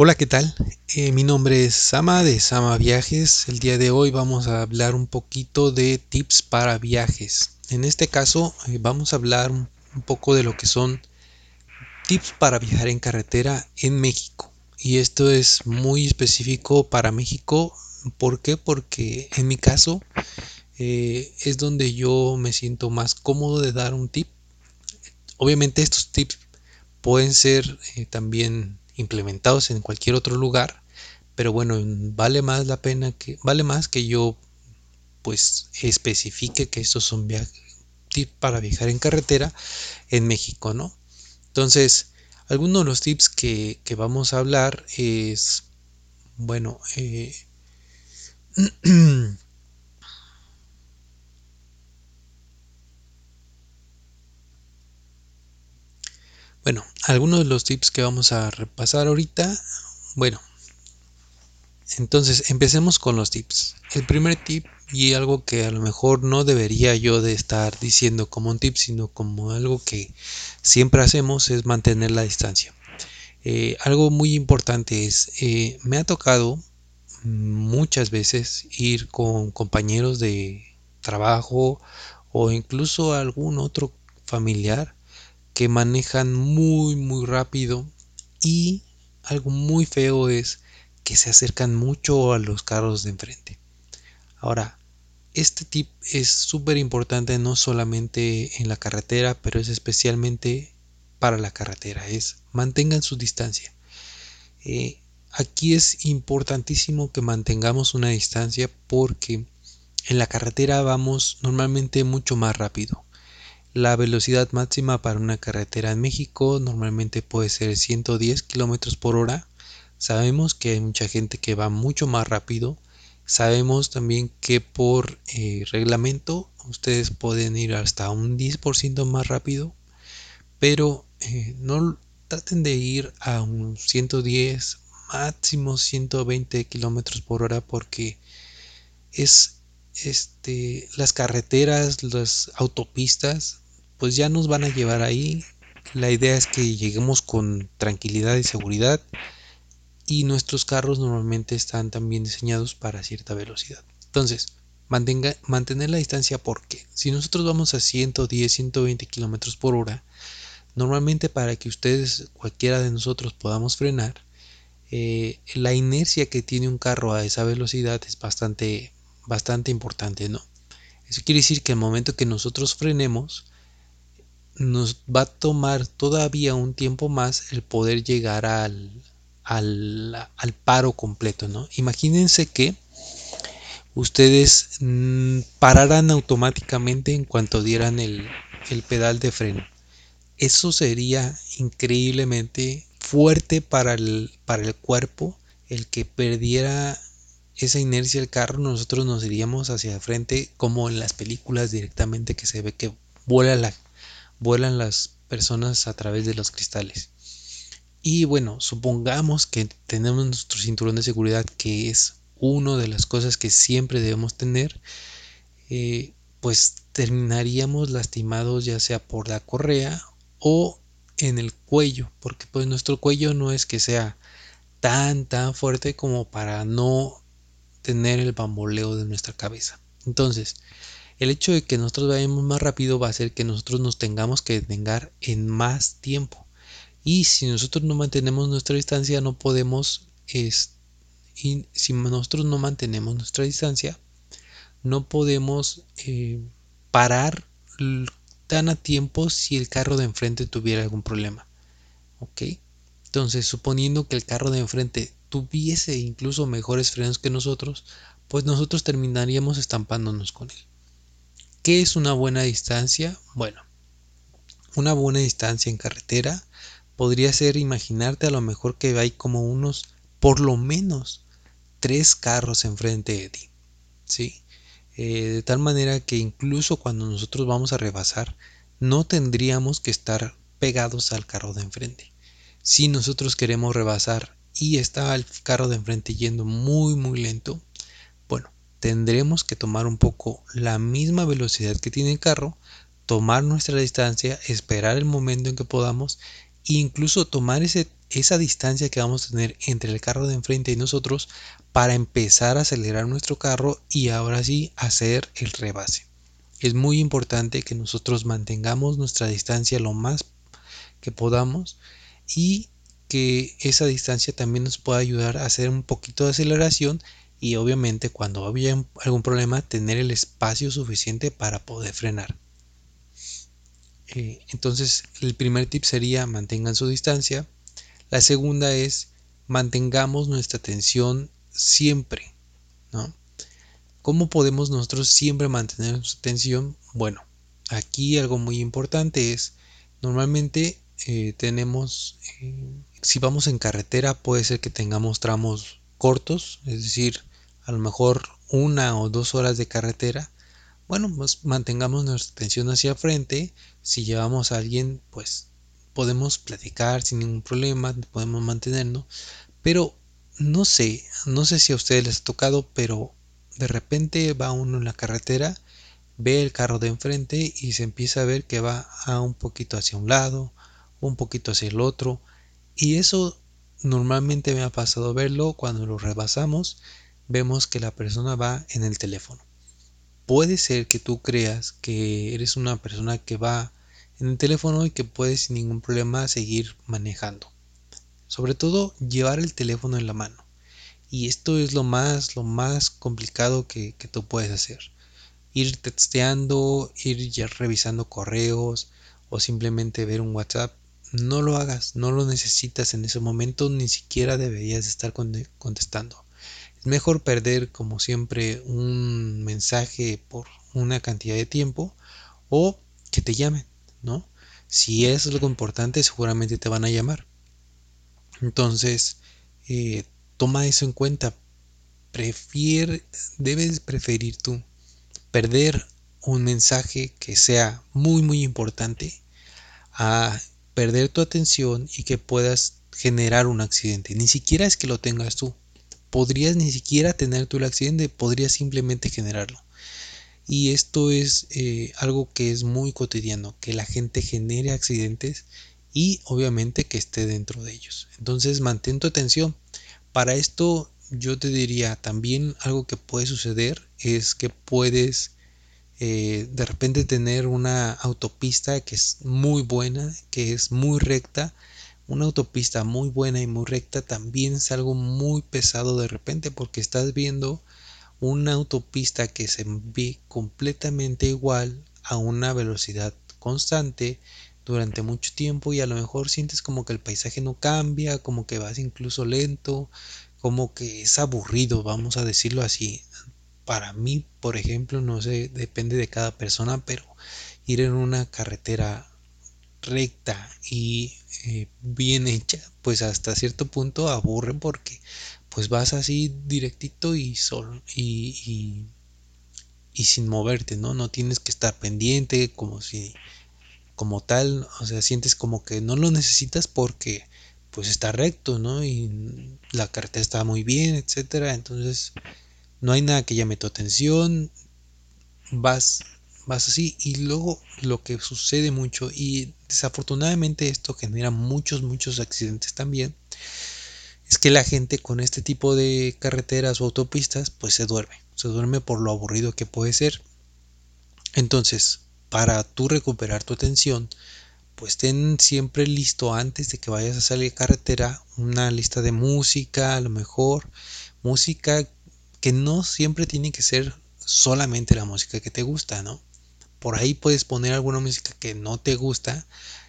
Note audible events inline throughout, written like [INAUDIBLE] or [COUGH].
Hola, ¿qué tal? Eh, mi nombre es Sama de Sama Viajes. El día de hoy vamos a hablar un poquito de tips para viajes. En este caso eh, vamos a hablar un poco de lo que son tips para viajar en carretera en México. Y esto es muy específico para México. ¿Por qué? Porque en mi caso eh, es donde yo me siento más cómodo de dar un tip. Obviamente estos tips pueden ser también implementados en cualquier otro lugar, pero bueno, vale más la pena que vale más que yo pues especifique que estos son tips para viajar en carretera en México, ¿no? Entonces, algunos de los tips que, vamos a hablar es, bueno, eh, [CLEARS THROAT] Bueno, algunos de los tips que vamos a repasar ahorita. Bueno, entonces empecemos con los tips. El primer tip y algo que a lo mejor no debería yo de estar diciendo como un tip, sino como algo que siempre hacemos es mantener la distancia. Eh, algo muy importante es, eh, me ha tocado muchas veces ir con compañeros de trabajo o incluso algún otro familiar que manejan muy muy rápido y algo muy feo es que se acercan mucho a los carros de enfrente. Ahora, este tip es súper importante no solamente en la carretera, pero es especialmente para la carretera, es mantengan su distancia. Eh, aquí es importantísimo que mantengamos una distancia porque en la carretera vamos normalmente mucho más rápido. La velocidad máxima para una carretera en México normalmente puede ser 110 km por hora. Sabemos que hay mucha gente que va mucho más rápido. Sabemos también que por eh, reglamento ustedes pueden ir hasta un 10% más rápido, pero eh, no traten de ir a un 110, máximo 120 km por hora porque es este, las carreteras, las autopistas, pues ya nos van a llevar ahí. La idea es que lleguemos con tranquilidad y seguridad y nuestros carros normalmente están también diseñados para cierta velocidad. Entonces, mantener la distancia porque si nosotros vamos a 110, 120 kilómetros por hora, normalmente para que ustedes, cualquiera de nosotros podamos frenar, eh, la inercia que tiene un carro a esa velocidad es bastante bastante importante, ¿no? Eso quiere decir que el momento que nosotros frenemos, nos va a tomar todavía un tiempo más el poder llegar al, al, paro completo, ¿no? Imagínense que ustedes mm, pararan automáticamente en cuanto dieran el, el pedal de freno. Eso sería increíblemente fuerte para el, para el cuerpo el que perdiera esa inercia del carro nosotros nos iríamos hacia frente como en las películas directamente que se ve que vuela la, vuelan las personas a través de los cristales. Y bueno, supongamos que tenemos nuestro cinturón de seguridad que es una de las cosas que siempre debemos tener, eh, pues terminaríamos lastimados ya sea por la correa o en el cuello, porque pues nuestro cuello no es que sea tan tan fuerte como para no tener el bamboleo de nuestra cabeza. Entonces, el hecho de que nosotros vayamos más rápido va a hacer que nosotros nos tengamos que detener en más tiempo. Y si nosotros no mantenemos nuestra distancia, no podemos, es, y si nosotros no mantenemos nuestra distancia, no podemos eh, parar tan a tiempo si el carro de enfrente tuviera algún problema. ¿Ok? Entonces, suponiendo que el carro de enfrente tuviese incluso mejores frenos que nosotros, pues nosotros terminaríamos estampándonos con él. ¿Qué es una buena distancia? Bueno, una buena distancia en carretera podría ser imaginarte a lo mejor que hay como unos, por lo menos, tres carros enfrente de ti. ¿sí? Eh, de tal manera que incluso cuando nosotros vamos a rebasar, no tendríamos que estar pegados al carro de enfrente. Si nosotros queremos rebasar y está el carro de enfrente yendo muy muy lento, tendremos que tomar un poco la misma velocidad que tiene el carro, tomar nuestra distancia, esperar el momento en que podamos e incluso tomar ese esa distancia que vamos a tener entre el carro de enfrente y nosotros para empezar a acelerar nuestro carro y ahora sí hacer el rebase. Es muy importante que nosotros mantengamos nuestra distancia lo más que podamos y que esa distancia también nos pueda ayudar a hacer un poquito de aceleración y obviamente cuando había algún problema tener el espacio suficiente para poder frenar. Eh, entonces el primer tip sería mantengan su distancia. La segunda es mantengamos nuestra atención siempre. ¿no? ¿Cómo podemos nosotros siempre mantener nuestra atención? Bueno, aquí algo muy importante es, normalmente eh, tenemos, eh, si vamos en carretera puede ser que tengamos tramos cortos, es decir, a lo mejor una o dos horas de carretera bueno, pues mantengamos nuestra atención hacia frente. Si llevamos a alguien, pues podemos platicar sin ningún problema, podemos mantenernos. Pero no sé, no sé si a ustedes les ha tocado, pero de repente va uno en la carretera, ve el carro de enfrente y se empieza a ver que va a un poquito hacia un lado, un poquito hacia el otro. Y eso normalmente me ha pasado verlo cuando lo rebasamos, vemos que la persona va en el teléfono puede ser que tú creas que eres una persona que va en el teléfono y que puedes sin ningún problema seguir manejando. Sobre todo llevar el teléfono en la mano. Y esto es lo más, lo más complicado que, tú puedes hacer. Ir texteando, ir ya revisando correos o simplemente ver un WhatsApp. No lo hagas, no lo necesitas en ese momento, ni siquiera deberías estar contestando. Es mejor perder como siempre un mensaje por una cantidad de tiempo o que te llamen, ¿no? Si es algo importante seguramente te van a llamar. Entonces, eh, toma eso en cuenta. Prefiere, debes preferir tú perder un mensaje que sea muy muy importante a perder tu atención y que puedas generar un accidente. Ni siquiera es que lo tengas tú, podrías ni siquiera tener tú el accidente, podrías simplemente generarlo. Y esto es eh, algo que es muy cotidiano, que la gente genere accidentes y obviamente que esté dentro de ellos. Entonces mantén tu atención. Para esto yo te diría también algo que puede suceder es que puedes eh, de repente tener una autopista que es muy buena, que es muy recta una autopista muy buena y muy recta también es algo muy pesado de repente porque estás viendo una autopista que se ve completamente igual a una velocidad constante durante mucho tiempo y a lo mejor sientes como que el paisaje no cambia, como que vas incluso lento, como que es aburrido, vamos a decirlo así. Para mí, por ejemplo, no sé, depende de cada persona, pero ir en una carretera recta y eh, bien hecha, pues hasta cierto punto aburre porque pues vas así directito y solo y, y, sin moverte, ¿no? No tienes que estar pendiente como si como tal, o sea, sientes como que no lo necesitas porque pues está recto, ¿no? Y la carretera está muy bien, etcétera, entonces no hay nada que llame tu atención, vas vas así y luego lo que sucede mucho y desafortunadamente esto genera muchos muchos accidentes también es que la gente con este tipo de carreteras o autopistas pues se duerme se duerme por lo aburrido que puede ser. Entonces para tú recuperar tu atención pues ten siempre listo antes de que vayas a salir de carretera una lista de música a lo mejor música que no siempre tiene que ser solamente la música que te gusta, ¿no? por ahí puedes poner alguna música que no te gusta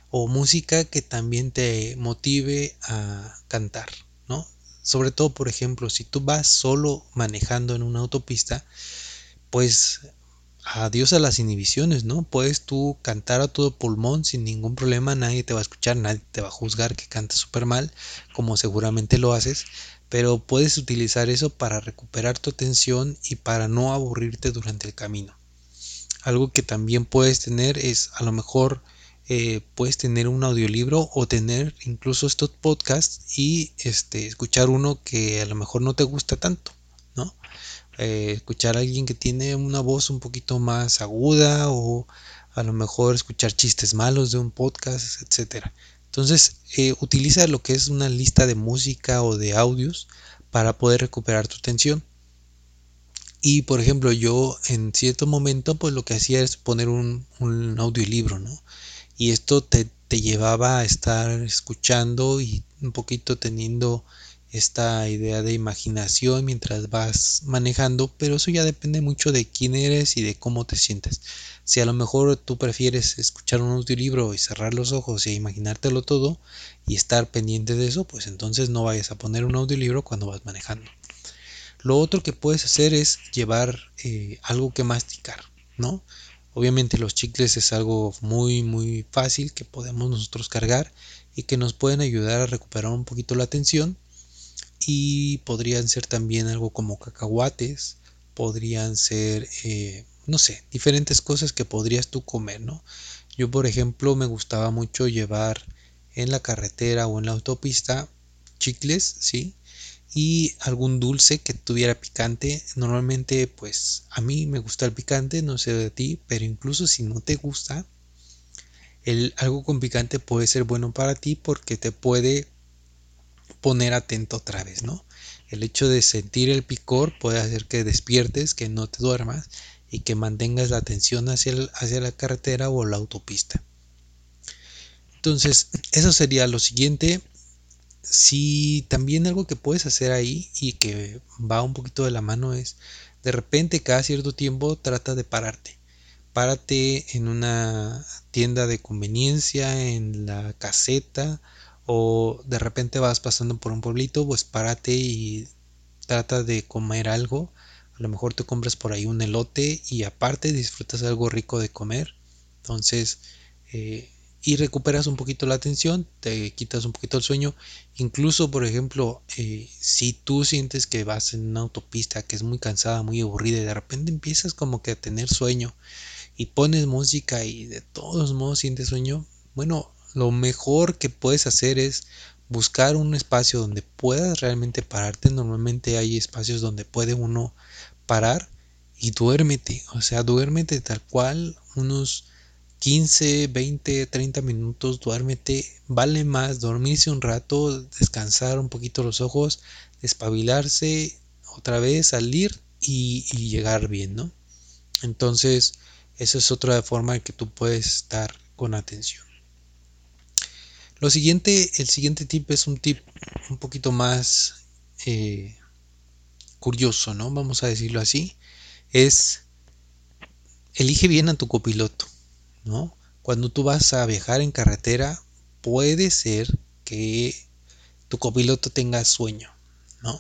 o música que también te motive a cantar, ¿no? Sobre todo, por ejemplo, si tú vas solo manejando en una autopista, pues adiós a las inhibiciones, ¿no? Puedes tú cantar a todo pulmón sin ningún problema, nadie te va a escuchar, nadie te va a juzgar que cantas súper mal, como seguramente lo haces, pero puedes utilizar eso para recuperar tu atención y para no aburrirte durante el camino. Algo que también puedes tener es a lo mejor eh, puedes tener un audiolibro o tener incluso estos podcasts y este, escuchar uno que a lo mejor no te gusta tanto. Eh, escuchar a alguien que tiene una voz un poquito más aguda o a lo mejor escuchar chistes malos de un podcast, etcétera. Entonces, eh, utiliza lo que es una lista de música o de audios para poder recuperar tu atención. Y por ejemplo, yo en cierto momento, pues lo que hacía es poner un, un audiolibro, ¿no? Y esto te, te llevaba a estar escuchando y un poquito teniendo esta idea de imaginación mientras vas manejando, pero eso ya depende mucho de quién eres y de cómo te sientes. Si a lo mejor tú prefieres escuchar un audiolibro y cerrar los ojos y imaginártelo todo y estar pendiente de eso, pues entonces no vayas a poner un audiolibro cuando vas manejando. Lo otro que puedes hacer es llevar eh, algo que masticar, ¿no? Obviamente los chicles es algo muy muy fácil que podemos nosotros cargar y que nos pueden ayudar a recuperar un poquito la atención y podrían ser también algo como cacahuates, podrían ser, eh, no sé, diferentes cosas que podrías tú comer, ¿no? Yo, por ejemplo, me gustaba mucho llevar en la carretera o en la autopista chicles, ¿sí? Y algún dulce que tuviera picante. Normalmente, pues a mí me gusta el picante, no sé de ti, pero incluso si no te gusta, el, algo con picante puede ser bueno para ti porque te puede poner atento otra vez, ¿no? El hecho de sentir el picor puede hacer que despiertes, que no te duermas y que mantengas la atención hacia, hacia la carretera o la autopista. Entonces, eso sería lo siguiente. Si también algo que puedes hacer ahí y que va un poquito de la mano es, de repente cada cierto tiempo trata de pararte. Párate en una tienda de conveniencia, en la caseta, o de repente vas pasando por un pueblito, pues párate y trata de comer algo. A lo mejor te compras por ahí un elote y aparte disfrutas algo rico de comer. Entonces, eh, y recuperas un poquito la atención, te quitas un poquito el sueño. Incluso, por ejemplo, eh, si tú sientes que vas en una autopista que es muy cansada, muy aburrida y de repente empiezas como que a tener sueño y pones música y de todos modos sientes sueño, bueno, lo mejor que puedes hacer es buscar un espacio donde puedas realmente pararte. Normalmente hay espacios donde puede uno parar y duérmete. O sea, duérmete tal cual unos 15, 20, 30 minutos, duérmete. Vale más dormirse un rato, descansar un poquito los ojos, despabilarse, otra vez salir y, y llegar bien, ¿no? Entonces, esa es otra forma en que tú puedes estar con atención. Lo siguiente, el siguiente tip es un tip un poquito más eh, curioso, ¿no? Vamos a decirlo así. Es elige bien a tu copiloto, ¿no? Cuando tú vas a viajar en carretera, puede ser que tu copiloto tenga sueño, ¿no?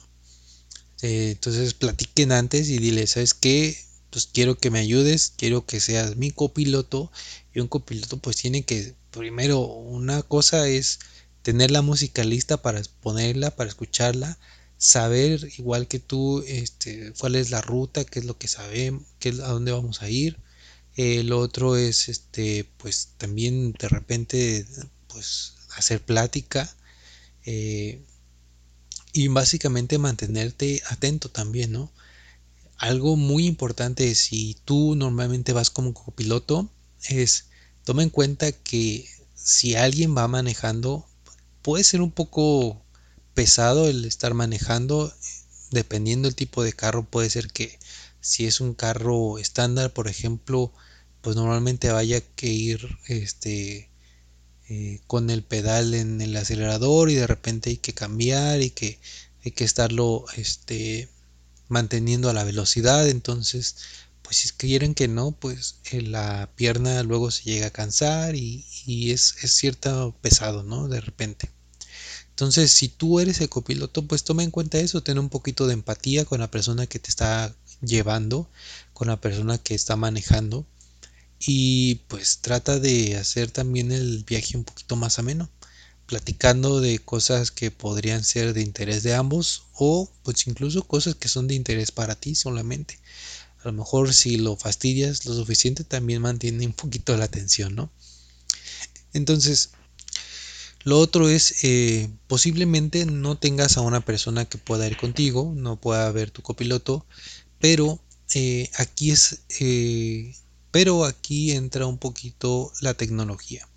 Eh, entonces platiquen antes y dile, ¿sabes qué? Pues quiero que me ayudes, quiero que seas mi copiloto y un copiloto pues tiene que primero, una cosa es tener la música lista para ponerla, para escucharla, saber igual que tú este, cuál es la ruta, qué es lo que sabemos, qué a dónde vamos a ir. El otro es este, pues también de repente pues hacer plática eh, y básicamente mantenerte atento también, ¿no? Algo muy importante si tú normalmente vas como copiloto es Toma en cuenta que si alguien va manejando, puede ser un poco pesado el estar manejando, dependiendo del tipo de carro, puede ser que si es un carro estándar, por ejemplo, pues normalmente vaya que ir este eh, con el pedal en el acelerador y de repente hay que cambiar y que hay que estarlo este manteniendo a la velocidad. Entonces pues si quieren que no, pues eh, la pierna luego se llega a cansar y, es, es cierto pesado, ¿no? De repente. Entonces, si tú eres el copiloto, pues toma en cuenta eso, ten un poquito de empatía con la persona que te está llevando, con la persona que está manejando y pues trata de hacer también el viaje un poquito más ameno, platicando de cosas que podrían ser de interés de ambos o pues incluso cosas que son de interés para ti solamente a lo mejor si lo fastidias lo suficiente también mantiene un poquito la atención, ¿no? Entonces, lo otro es, eh, posiblemente no tengas a una persona que pueda ir contigo, no pueda ver tu copiloto, pero eh, aquí es, eh, pero aquí entra un poquito la tecnología.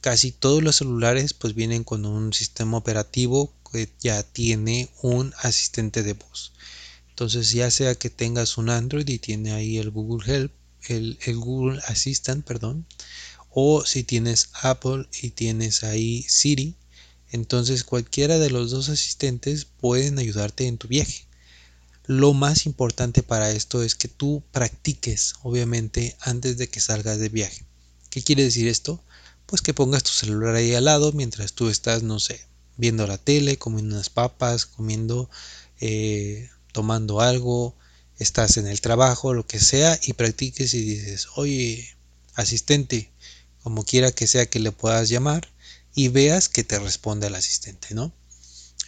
casi todos los celulares pues vienen con un sistema operativo que ya tiene un asistente de voz. Entonces ya sea que tengas un Android y tiene ahí el Google Help, el, Google Assistant, perdón, o si tienes Apple y tienes ahí Siri, entonces cualquiera de los dos asistentes pueden ayudarte en tu viaje. Lo más importante para esto es que tú practiques, obviamente, antes de que salgas de viaje. ¿Qué quiere decir esto? Pues que pongas tu celular ahí al lado mientras tú estás, no sé, viendo la tele, comiendo unas papas, comiendo, eh, tomando algo, estás en el trabajo, lo que sea, y practiques y dices, oye, asistente, como quiera que sea que le puedas llamar, y veas que te responde el asistente, ¿no?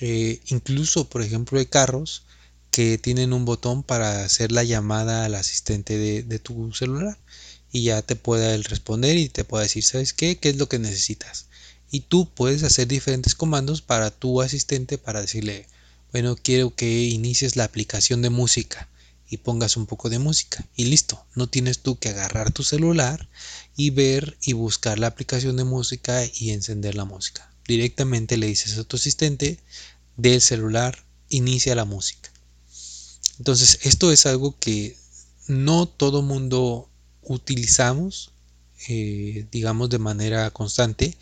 Eh, incluso, por ejemplo, hay carros que tienen un botón para hacer la llamada al asistente de, tu celular y ya te puede responder y te puede decir, ¿sabes qué? ¿Qué es lo que necesitas? Y tú puedes hacer diferentes comandos para tu asistente para decirle, bueno, quiero que inicies la aplicación de música y pongas un poco de música y listo, no tienes tú que agarrar tu celular y ver y buscar la aplicación de música y encender la música. Directamente le dices a tu asistente del celular, inicia la música. Entonces, esto es algo que no todo mundo utilizamos, eh, digamos, de manera constante.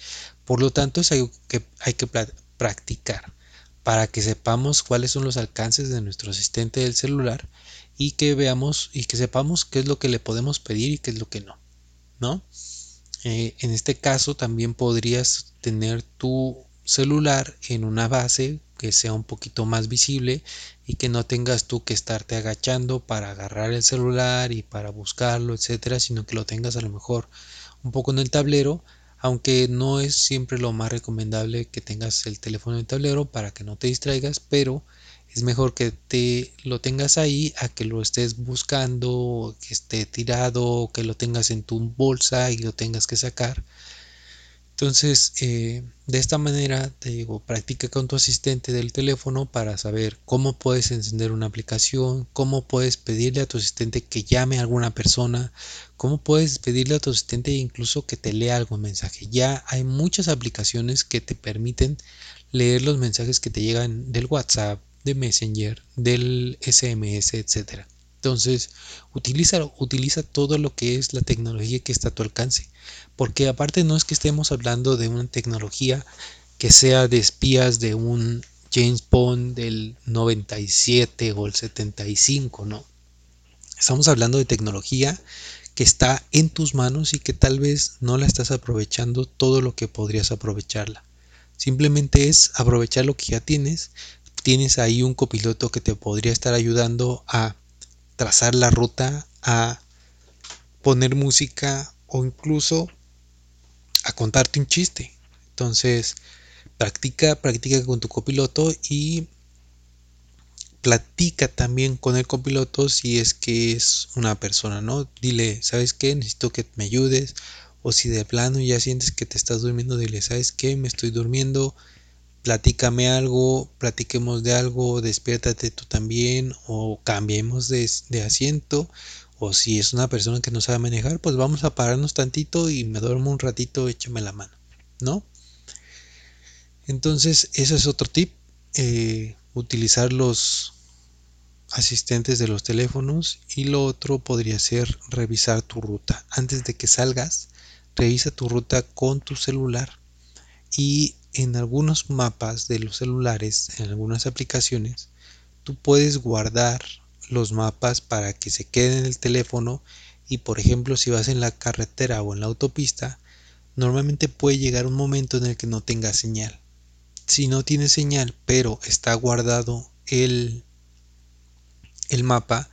Por lo tanto, es algo que hay que practicar para que sepamos cuáles son los alcances de nuestro asistente del celular y que veamos y que sepamos qué es lo que le podemos pedir y qué es lo que no. ¿no? Eh, en este caso también podrías tener tu celular en una base que sea un poquito más visible y que no tengas tú que estarte agachando para agarrar el celular y para buscarlo, etcétera, sino que lo tengas a lo mejor un poco en el tablero, aunque no es siempre lo más recomendable que tengas el teléfono en tablero para que no te distraigas, pero es mejor que te lo tengas ahí a que lo estés buscando, que esté tirado, que lo tengas en tu bolsa y lo tengas que sacar. Entonces, eh, de esta manera, te digo, practica con tu asistente del teléfono para saber cómo puedes encender una aplicación, cómo puedes pedirle a tu asistente que llame a alguna persona, cómo puedes pedirle a tu asistente incluso que te lea algún mensaje. Ya hay muchas aplicaciones que te permiten leer los mensajes que te llegan del WhatsApp, de Messenger, del SMS, etcétera. Entonces, utiliza, utiliza todo lo que es la tecnología que está a tu alcance. Porque aparte no es que estemos hablando de una tecnología que sea de espías de un James Bond del 97 o el 75, no. Estamos hablando de tecnología que está en tus manos y que tal vez no la estás aprovechando todo lo que podrías aprovecharla. Simplemente es aprovechar lo que ya tienes, tienes ahí un copiloto que te podría estar ayudando a trazar la ruta, a poner música o incluso a contarte un chiste. Entonces, practica, practica con tu copiloto y platica también con el copiloto si es que es una persona, ¿no? Dile, ¿sabes qué? Necesito que me ayudes. O si de plano ya sientes que te estás durmiendo, dile, ¿sabes qué? Me estoy durmiendo platícame algo, platiquemos de algo, despiértate tú también o cambiemos de, asiento o si es una persona que no sabe manejar, pues vamos a pararnos tantito y me duermo un ratito, échame la mano, ¿no? Entonces, ese es otro tip, eh, utilizar los asistentes de los teléfonos y lo otro podría ser revisar tu ruta. Antes de que salgas, revisa tu ruta con tu celular y en algunos mapas de los celulares, en algunas aplicaciones, tú puedes guardar los mapas para que se queden en el teléfono y por ejemplo si vas en la carretera o en la autopista, normalmente puede llegar un momento en el que no tenga señal. Si no tiene señal, pero está guardado el, el mapa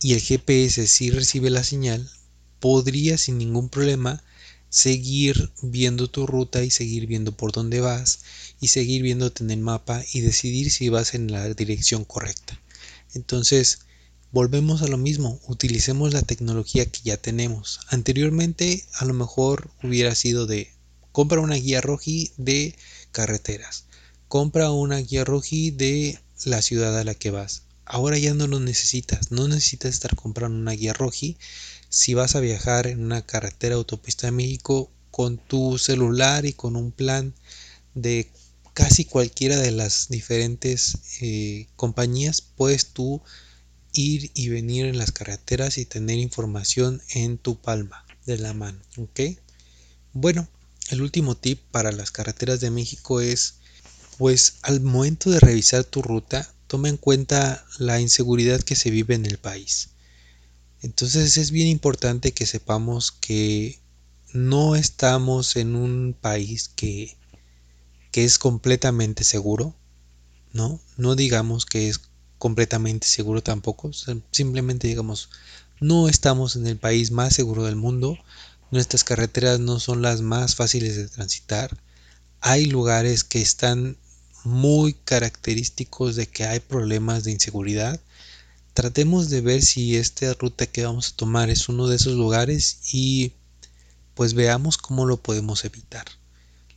y el GPS sí recibe la señal, podría sin ningún problema seguir viendo tu ruta y seguir viendo por dónde vas y seguir viéndote en el mapa y decidir si vas en la dirección correcta. Entonces, volvemos a lo mismo, utilicemos la tecnología que ya tenemos. Anteriormente a lo mejor hubiera sido de compra una guía roji de carreteras, compra una guía roji de la ciudad a la que vas. Ahora ya no lo necesitas, no necesitas estar comprando una guía roji si vas a viajar en una carretera autopista de México, con tu celular y con un plan de casi cualquiera de las diferentes eh, compañías puedes tú ir y venir en las carreteras y tener información en tu palma de la mano ok bueno el último tip para las carreteras de México es pues al momento de revisar tu ruta toma en cuenta la inseguridad que se vive en el país entonces es bien importante que sepamos que no estamos en un país que, que es completamente seguro, ¿no? No digamos que es completamente seguro tampoco, simplemente digamos, no estamos en el país más seguro del mundo, nuestras carreteras no son las más fáciles de transitar, hay lugares que están muy característicos de que hay problemas de inseguridad, tratemos de ver si esta ruta que vamos a tomar es uno de esos lugares y pues veamos cómo lo podemos evitar.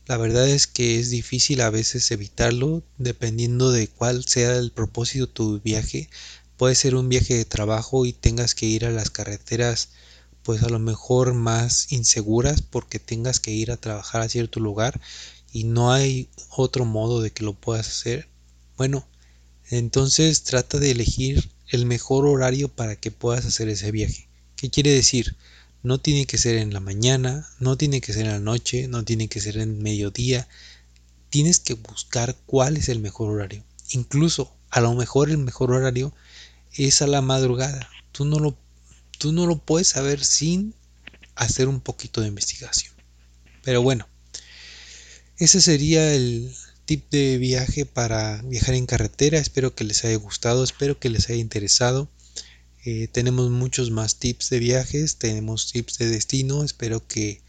La verdad es que es difícil a veces evitarlo dependiendo de cuál sea el propósito de tu viaje. Puede ser un viaje de trabajo y tengas que ir a las carreteras pues a lo mejor más inseguras porque tengas que ir a trabajar a cierto lugar y no hay otro modo de que lo puedas hacer. Bueno, entonces trata de elegir el mejor horario para que puedas hacer ese viaje. ¿Qué quiere decir? No tiene que ser en la mañana, no tiene que ser en la noche, no tiene que ser en mediodía. Tienes que buscar cuál es el mejor horario. Incluso a lo mejor el mejor horario es a la madrugada. Tú no lo, tú no lo puedes saber sin hacer un poquito de investigación. Pero bueno, ese sería el tip de viaje para viajar en carretera. Espero que les haya gustado, espero que les haya interesado. Eh, tenemos muchos más tips de viajes, tenemos tips de destino, espero que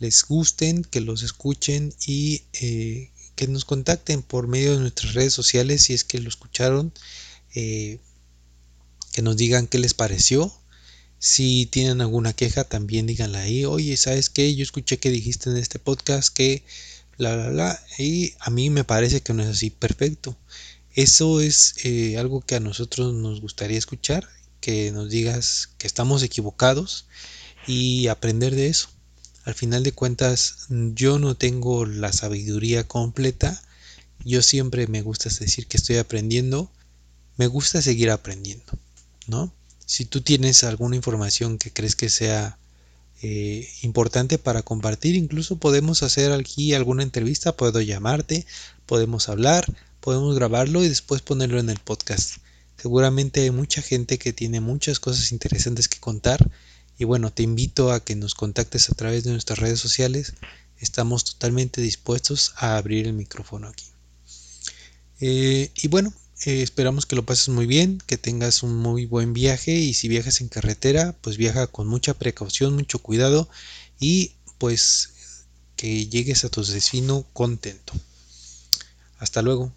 les gusten, que los escuchen y eh, que nos contacten por medio de nuestras redes sociales si es que lo escucharon, eh, que nos digan qué les pareció. Si tienen alguna queja, también díganla ahí. Oye, ¿sabes qué? Yo escuché que dijiste en este podcast que la, la, la. Y a mí me parece que no es así. Perfecto. Eso es algo que a nosotros nos gustaría escuchar que nos digas que estamos equivocados y aprender de eso. Al final de cuentas, yo no tengo la sabiduría completa. Yo siempre me gusta decir que estoy aprendiendo. Me gusta seguir aprendiendo, ¿no? Si tú tienes alguna información que crees que sea eh, importante para compartir, incluso podemos hacer aquí alguna entrevista, puedo llamarte, podemos hablar, podemos grabarlo y después ponerlo en el podcast. Seguramente hay mucha gente que tiene muchas cosas interesantes que contar y bueno, te invito a que nos contactes a través de nuestras redes sociales. Estamos totalmente dispuestos a abrir el micrófono aquí. Eh, y bueno, eh, esperamos que lo pases muy bien, que tengas un muy buen viaje y si viajas en carretera, pues viaja con mucha precaución, mucho cuidado y pues que llegues a tu destino contento. Hasta luego.